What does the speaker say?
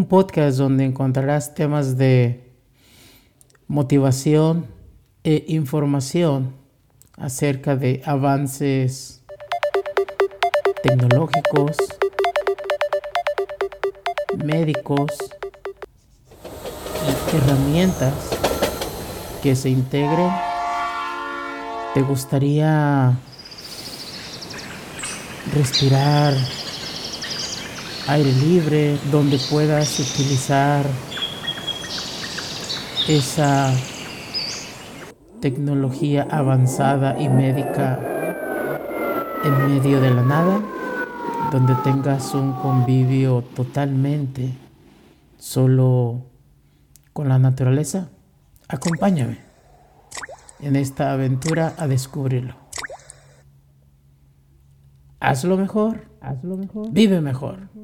un podcast donde encontrarás temas de motivación e información acerca de avances tecnológicos, médicos y herramientas que se integren. ¿Te gustaría respirar aire libre donde puedas utilizar esa tecnología avanzada y médica en medio de la nada, donde tengas un convivio totalmente solo con la naturaleza. Acompáñame en esta aventura a descubrirlo. Hazlo mejor, hazlo mejor, vive mejor.